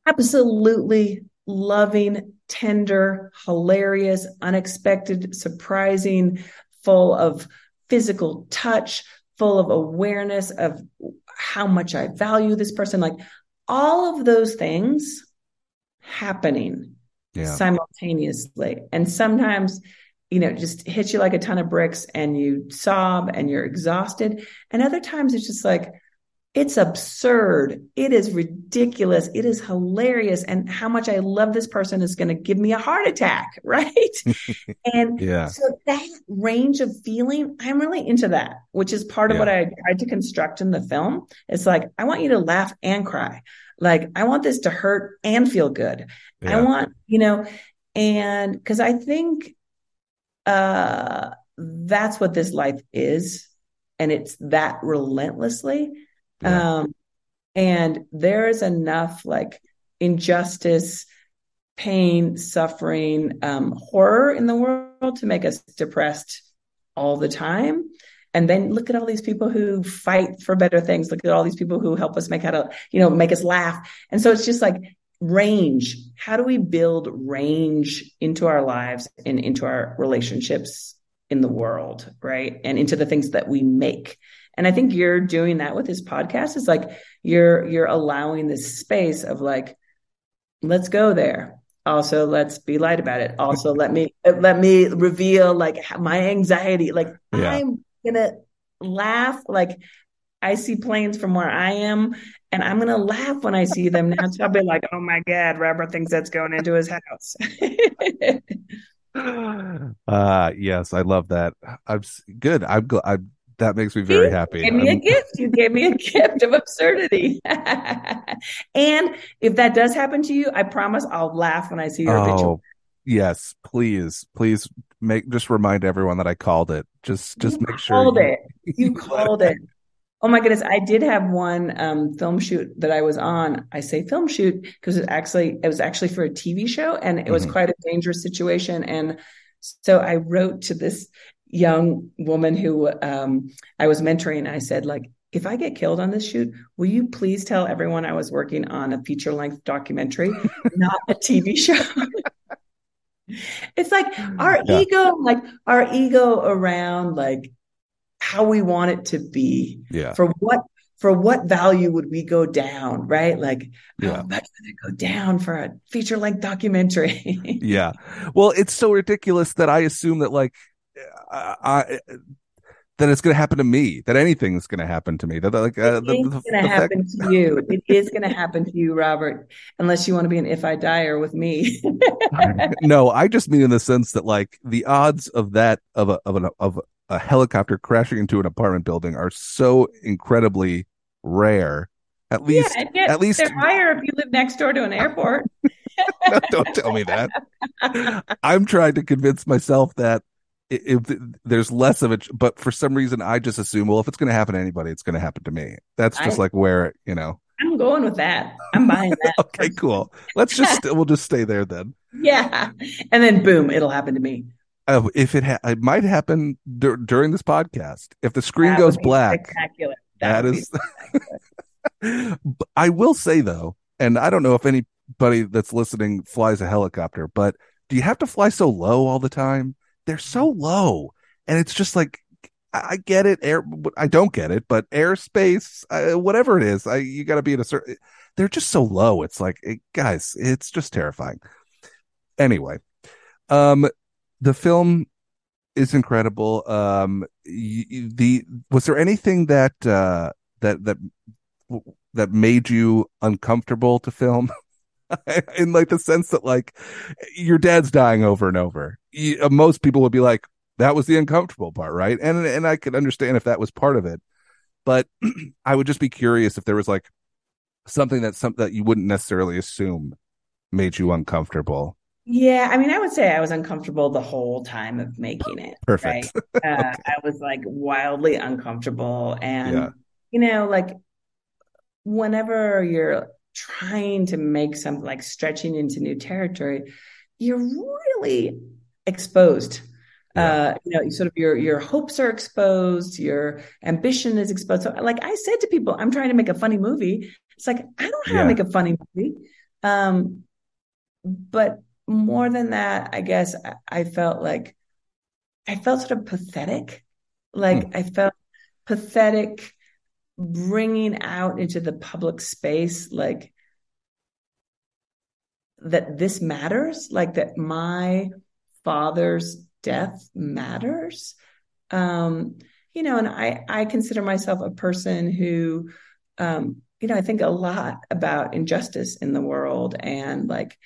absolutely loving, tender, hilarious, unexpected, surprising, full of physical touch, full of awareness of how much I value this person. Like all of those things happening yeah simultaneously. And sometimes, you know, it just hits you like a ton of bricks and you sob and you're exhausted. And other times it's just like, it's absurd. It is ridiculous. It is hilarious. And how much I love this person is going to give me a heart attack. [LAUGHS] Right. [LAUGHS] and yeah. so that range of feeling, I'm really into that, which is part of yeah. what I tried to construct in the film. It's like, I want you to laugh and cry. Like, I want this to hurt and feel good. Yeah. I want, you know, and because I think uh, that's what this life is. And it's that relentlessly yeah. Um, and there is enough like injustice, pain, suffering, um, horror in the world to make us depressed all the time. And then look at all these people who fight for better things. Look at all these people who help us make how to, you know, make us laugh. And so it's just like range. How do we build range into our lives and into our relationships in the world, right? And into the things that we make. And I think you're doing that with this podcast is like you're you're allowing this space of like, let's go there. Also, let's be light about it. Also, [LAUGHS] let me let me reveal like my anxiety. Like yeah. I'm gonna laugh. Like I see planes from where I am, and I'm gonna laugh when I see them now. So I'll be like, "Oh my god, Robert thinks that's going into his house." [LAUGHS] uh yes, I love that. I'm good. I'm I'm that makes me very happy. You gave me a gift. You gave me a [LAUGHS] gift of absurdity. [LAUGHS] and if that does happen to you, I promise I'll laugh when I see your oh, Yes, please, please make just remind everyone that I called it. Just just you make sure called you, it. You called it. Oh my goodness, I did have one um, film shoot that I was on. I say film shoot because it actually it was actually for a TV show and it was mm-hmm. quite a dangerous situation and so I wrote to this young woman who um, I was mentoring. I said, like, if I get killed on this shoot, will you please tell everyone I was working on a feature length documentary, [LAUGHS] not a TV show? [LAUGHS] it's like our yeah. ego, like our ego around like how we want it to be. Yeah. For what for what value would we go down, right? Like yeah. how much would it go down for a feature length documentary? [LAUGHS] yeah. Well, it's so ridiculous that I assume that like I, that it's going to happen to me. That anything is going to happen to me. That like uh, it's going to happen fact... to you. It is going to happen to you, Robert. Unless you want to be an if I die or with me. [LAUGHS] no, I just mean in the sense that like the odds of that of a of an of a helicopter crashing into an apartment building are so incredibly rare. At least, yeah, at least they're higher if you live next door to an airport. no, [LAUGHS] [LAUGHS] don't tell me that. I'm trying to convince myself that if there's less of it, but for some reason I just assume, well, if it's going to happen to anybody, it's going to happen to me. That's just I, like where you know. I'm going with that. I'm buying that. [LAUGHS] okay, cool. Let's just we'll just stay there then. Yeah, and then boom, it'll happen to me. Uh, if it ha- it might happen dur- during this podcast. If the screen that goes black, spectacular. That, that is. [LAUGHS] I will say though, and I don't know if anybody that's listening flies a helicopter, but do you have to fly so low all the time? they're so low, and it's just like I get it. Air, I don't get it, but airspace, uh, whatever it is, I you got to be in a certain. They're just so low. It's like, it, guys, it's just terrifying. Anyway, um, the film is incredible. Um, the was there anything that uh that that that made you uncomfortable to film? [LAUGHS] in like the sense that like your dad's dying over and over. You, uh, most people would be like, that was the uncomfortable part, right? And and I could understand if that was part of it, but [CLEARS THROAT] I would just be curious if there was like something that some that you wouldn't necessarily assume made you uncomfortable. Yeah, I mean, I would say I was uncomfortable the whole time of making it. Perfect. Right? [LAUGHS] Uh, okay. I was like wildly uncomfortable, and yeah. you know, like whenever you're trying to make something like stretching into new territory, you're really exposed. Yeah. Uh, you know, sort of your your hopes are exposed, your ambition is exposed. So, like I said to people, I'm trying to make a funny movie. It's like I don't know how yeah. to make a funny movie. Um, but more than that, I guess I, I felt like I felt sort of pathetic. Like hmm. I felt pathetic bringing out into the public space like that this matters like that my father's death matters um you know and i i consider myself a person who um, you know, I think a lot about injustice in the world and like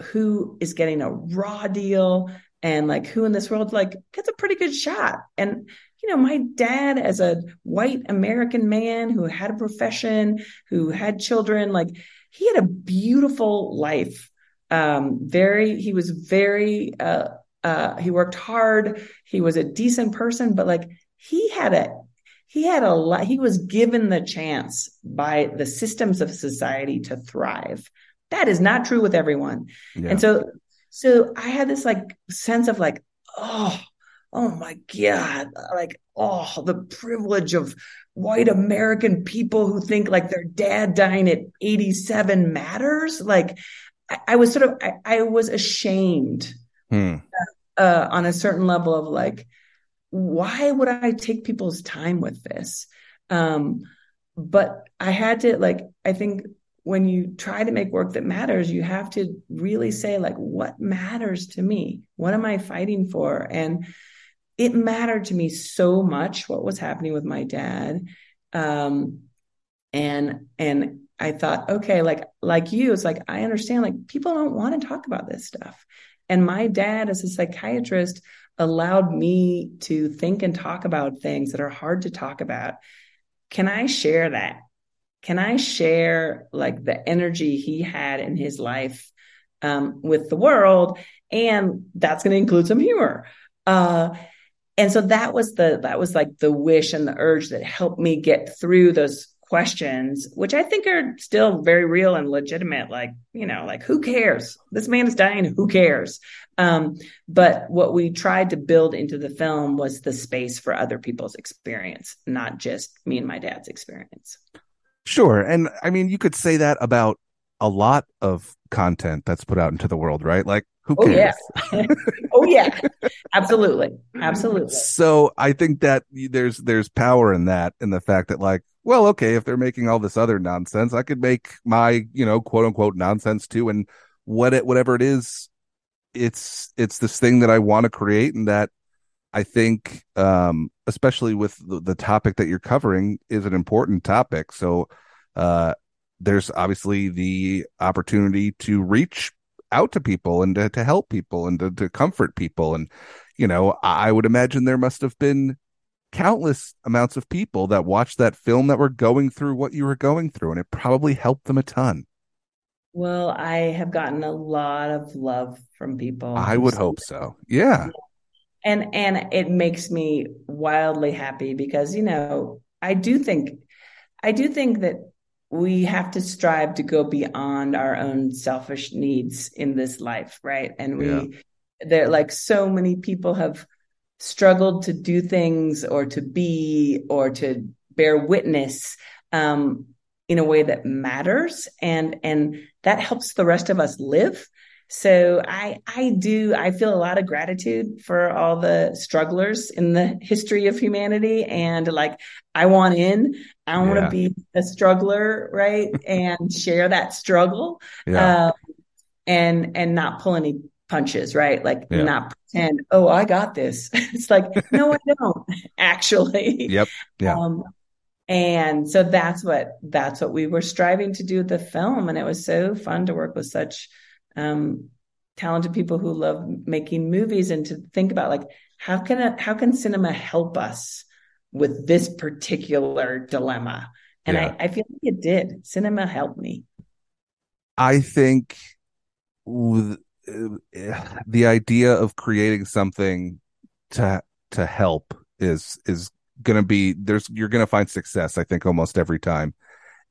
who is getting a raw deal and like who in this world like gets a pretty good shot. And, you know, my dad as a white American man who had a profession, who had children, like he had a beautiful life. Um, very, he was very, uh, uh, he worked hard. He was a decent person, but like he had a he had a lot he was given the chance by the systems of society to thrive that is not true with everyone yeah. and so so i had this like sense of like oh oh my god like oh the privilege of white american people who think like their dad dying at 87 matters like i, I was sort of I, I was ashamed hmm. uh, on a certain level of like why would I take people's time with this? Um, but I had to like, I think when you try to make work that matters, you have to really say, like, what matters to me? What am I fighting for? And it mattered to me so much what was happening with my dad. Um, and and I thought, okay, like like you, it's like I understand, like people don't want to talk about this stuff. And my dad, as a psychiatrist, allowed me to think and talk about things that are hard to talk about. Can I share that? Can I share like the energy he had in his life um, with the world? And that's going to include some humor. Uh, and so that was the that was like the wish and the urge that helped me get through those questions, which I think are still very real and legitimate. Like, you know, like who cares? This man is dying. Who cares? Um, but what we tried to build into the film was the space for other people's experience, not just me and my dad's experience. Sure. And I mean, you could say that about a lot of content that's put out into the world, right? Like, who cares? Oh yeah, [LAUGHS] oh, yeah. absolutely, absolutely. So I think that there's there's power in that, in the fact that like well, okay, if they're making all this other nonsense, I could make my, you know, quote unquote nonsense too. And what it, whatever it is, it's, it's this thing that I want to create and that I think, um, especially with the, the topic that you're covering is an important topic. So, uh, there's obviously the opportunity to reach out to people and to, to help people and to, to comfort people. And, you know, I would imagine there must have been countless amounts of people that watched that film that were going through what you were going through, and it probably helped them a ton. Well, I have gotten a lot of love from people. I would hope so. Yeah. And and it makes me wildly happy because, you know, I do think I do think that we have to strive to go beyond our own selfish needs in this life, right? And we yeah. there like so many people have struggled to do things or to be or to bear witness um, in a way that matters and and that helps the rest of us live so i i do i feel a lot of gratitude for all the strugglers in the history of humanity and like i want in i want to yeah. be a struggler right [LAUGHS] and share that struggle yeah. um, and and not pull any punches, right? Like yeah. not pretend, oh, I got this. [LAUGHS] it's like, [LAUGHS] no, I don't actually. Yep. Yeah. Um, and so that's what that's what we were striving to do with the film, and it was so fun to work with such um, talented people who love making movies, and to think about like how can a, how can cinema help us with this particular dilemma? And yeah. I, I feel like it did. Cinema helped me. I think with the idea of creating something to to help is is going to be there's you're going to find success i think almost every time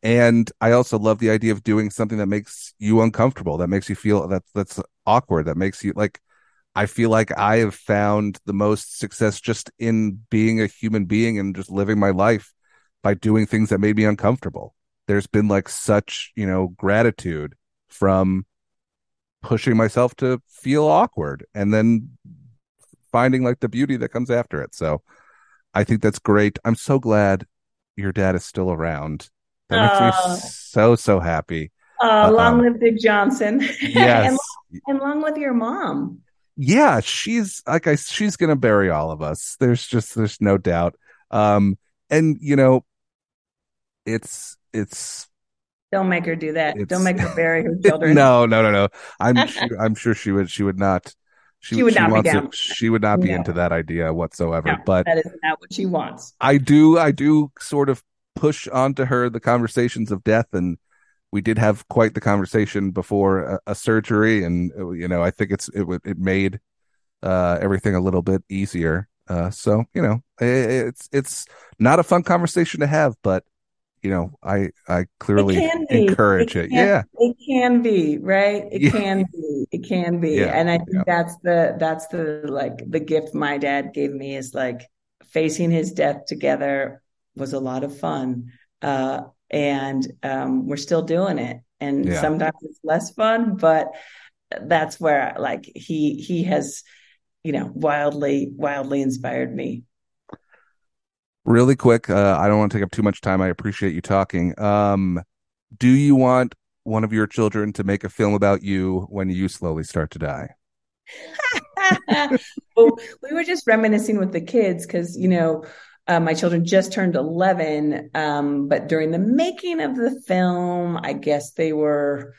and i also love the idea of doing something that makes you uncomfortable that makes you feel that that's awkward that makes you like i feel like i have found the most success just in being a human being and just living my life by doing things that made me uncomfortable there's been like such you know gratitude from pushing myself to feel awkward and then finding like the beauty that comes after it. So I think that's great. I'm so glad your dad is still around. That makes uh, me so so happy. Uh, long live Big Johnson. [LAUGHS] Yes, and, long, and long live your mom. Yeah, she's like I. She's gonna bury all of us. There's just there's no doubt. Um, and you know, it's it's Don't make her do that. It's- Don't make her bury her [LAUGHS] children. no, no, no, no. I'm [LAUGHS] sure, I'm sure she would she would not She would not be down it- she would not be No. into that idea whatsoever. No, but that is not what she wants. I do I do sort of push onto her the conversations of death and we did have quite the conversation before a, a surgery and uh, you know I think it's it would it made uh everything a little bit easier uh so you know i- it's it's not a fun conversation to have but you know I I clearly it encourage it, can- yeah It can be, right? It Yeah. can be. It can be. Yeah, And I think yeah. that's the that's the like the gift my dad gave me is like facing his death together was a lot of fun. Uh and um we're still doing it. And Yeah. sometimes it's less fun, but that's where like he he has, you know, wildly, wildly inspired me. Really quick, uh, I don't want to take up too much time. I appreciate you talking. Um, do you want one of your children to make a film about you when you slowly start to die? [LAUGHS] well, we were just reminiscing with the kids because, you know, uh, my children just turned 11. Um, but during the making of the film, I guess they were,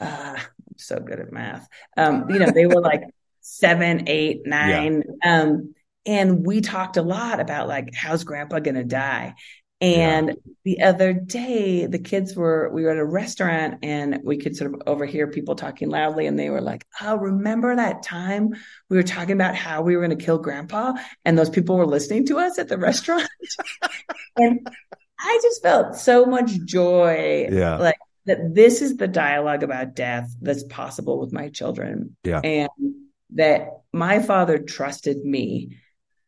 uh, I'm so good at math. Um, you know, they were [LAUGHS] like seven, eight, nine. Um, and we talked a lot about like, how's grandpa going to die? And the other day, the kids were, we were at a restaurant and we could sort of overhear people talking loudly. And they were like, Oh, remember that time we were talking about how we were going to kill grandpa? And those people were listening to us at the restaurant. [LAUGHS] and I just felt so much joy Yeah. like that this is the dialogue about death that's possible with my children. Yeah. And that my father trusted me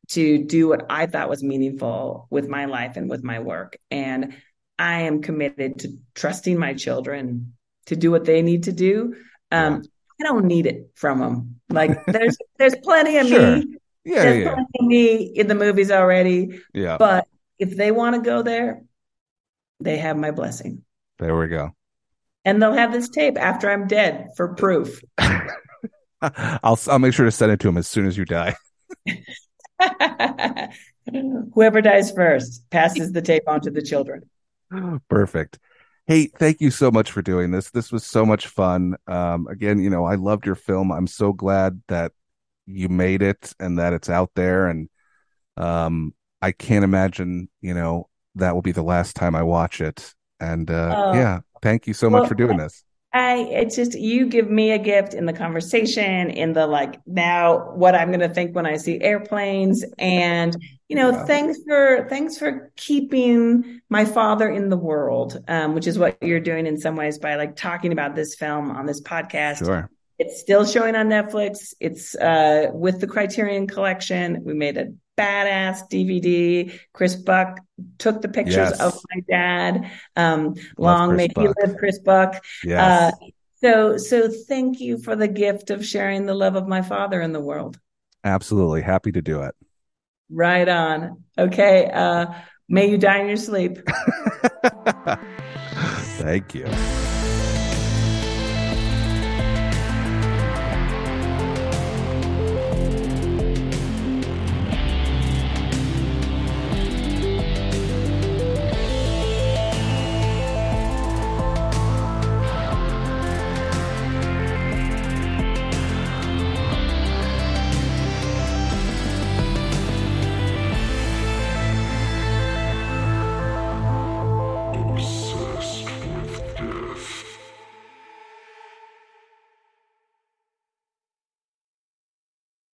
to do what I thought was meaningful with my life and with my work. And I am committed to trusting my children to do what they need to do. Um, I don't need it from them. Like [LAUGHS] there's there's plenty of Sure. me. Yeah, There's yeah, plenty of me in the movies already. yeah. But if they want to go there, they have my blessing. There we go. And they'll have this tape after I'm dead for proof. [LAUGHS] I'll I'll make sure to send it to them as soon as you die. [LAUGHS] [LAUGHS] Whoever dies first passes the tape on to the children. Perfect. Hey, thank you so much for doing this. This was so much fun. Um, again, you know, I loved your film. I'm so glad that you made it and that it's out there. And um, I can't imagine, you know, that will be the last time I watch it. And uh, Oh. yeah, thank you so much for doing this. I it's just you give me a gift in the conversation, in the like now what I'm gonna think when I see airplanes. And you know, Yeah. thanks for thanks for keeping my father in the world, um, which is what you're doing in some ways by like talking about this film on this podcast. Sure. It's still showing on Netflix. It's uh, with the Criterion Collection. We made a badass DVD. Chris Buck took the pictures Yes. of my dad. Um, long may he live, Chris Buck. Yes. Uh, so, so thank you for the gift of sharing the love of my father in the world. Absolutely. Happy to do it. Right on. Okay. Uh, may you die in your sleep. [LAUGHS] Thank you.